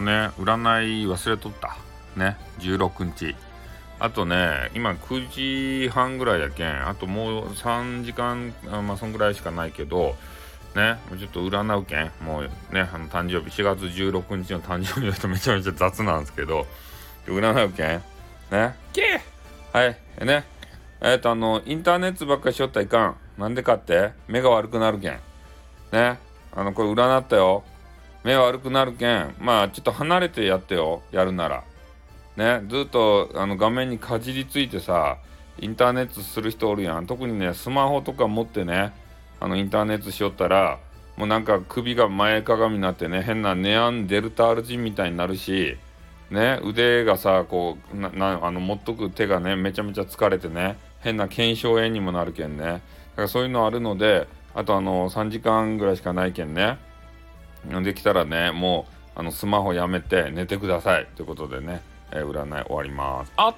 ね占い忘れとった。ね16日。あとね今9時半ぐらいやけん。あともう3時間あまあそんぐらいしかないけどねちょっと占うけん。もうねあの誕生日。4月16日の誕生日の人 めちゃめちゃ雑なんですけど占うけん。ね。けはい。ね。えっ、ー、とあのインターネットばっかりしよったらいかん。なんでかって？目が悪くなるけん。ね。あのこれ占ったよ目悪くなるけん。まあちょっと離れてやってよ。やるなら。ね。ずっとあの画面にかじりついてさインターネットする人おるやん。特にねスマホとか持ってねあのインターネットしよったらもうなんか首が前かがみになってね変なネアンデルタール人みたいになるしね。腕がさこうなあの持っとく手がねめちゃめちゃ疲れてね変な腱鞘炎にもなるけんね。だからそういうのあるのであとあの3時間ぐらいしかないけんね。できたらねもうあのスマホやめて寝てくださいということでね、えー、占い終わります。あっ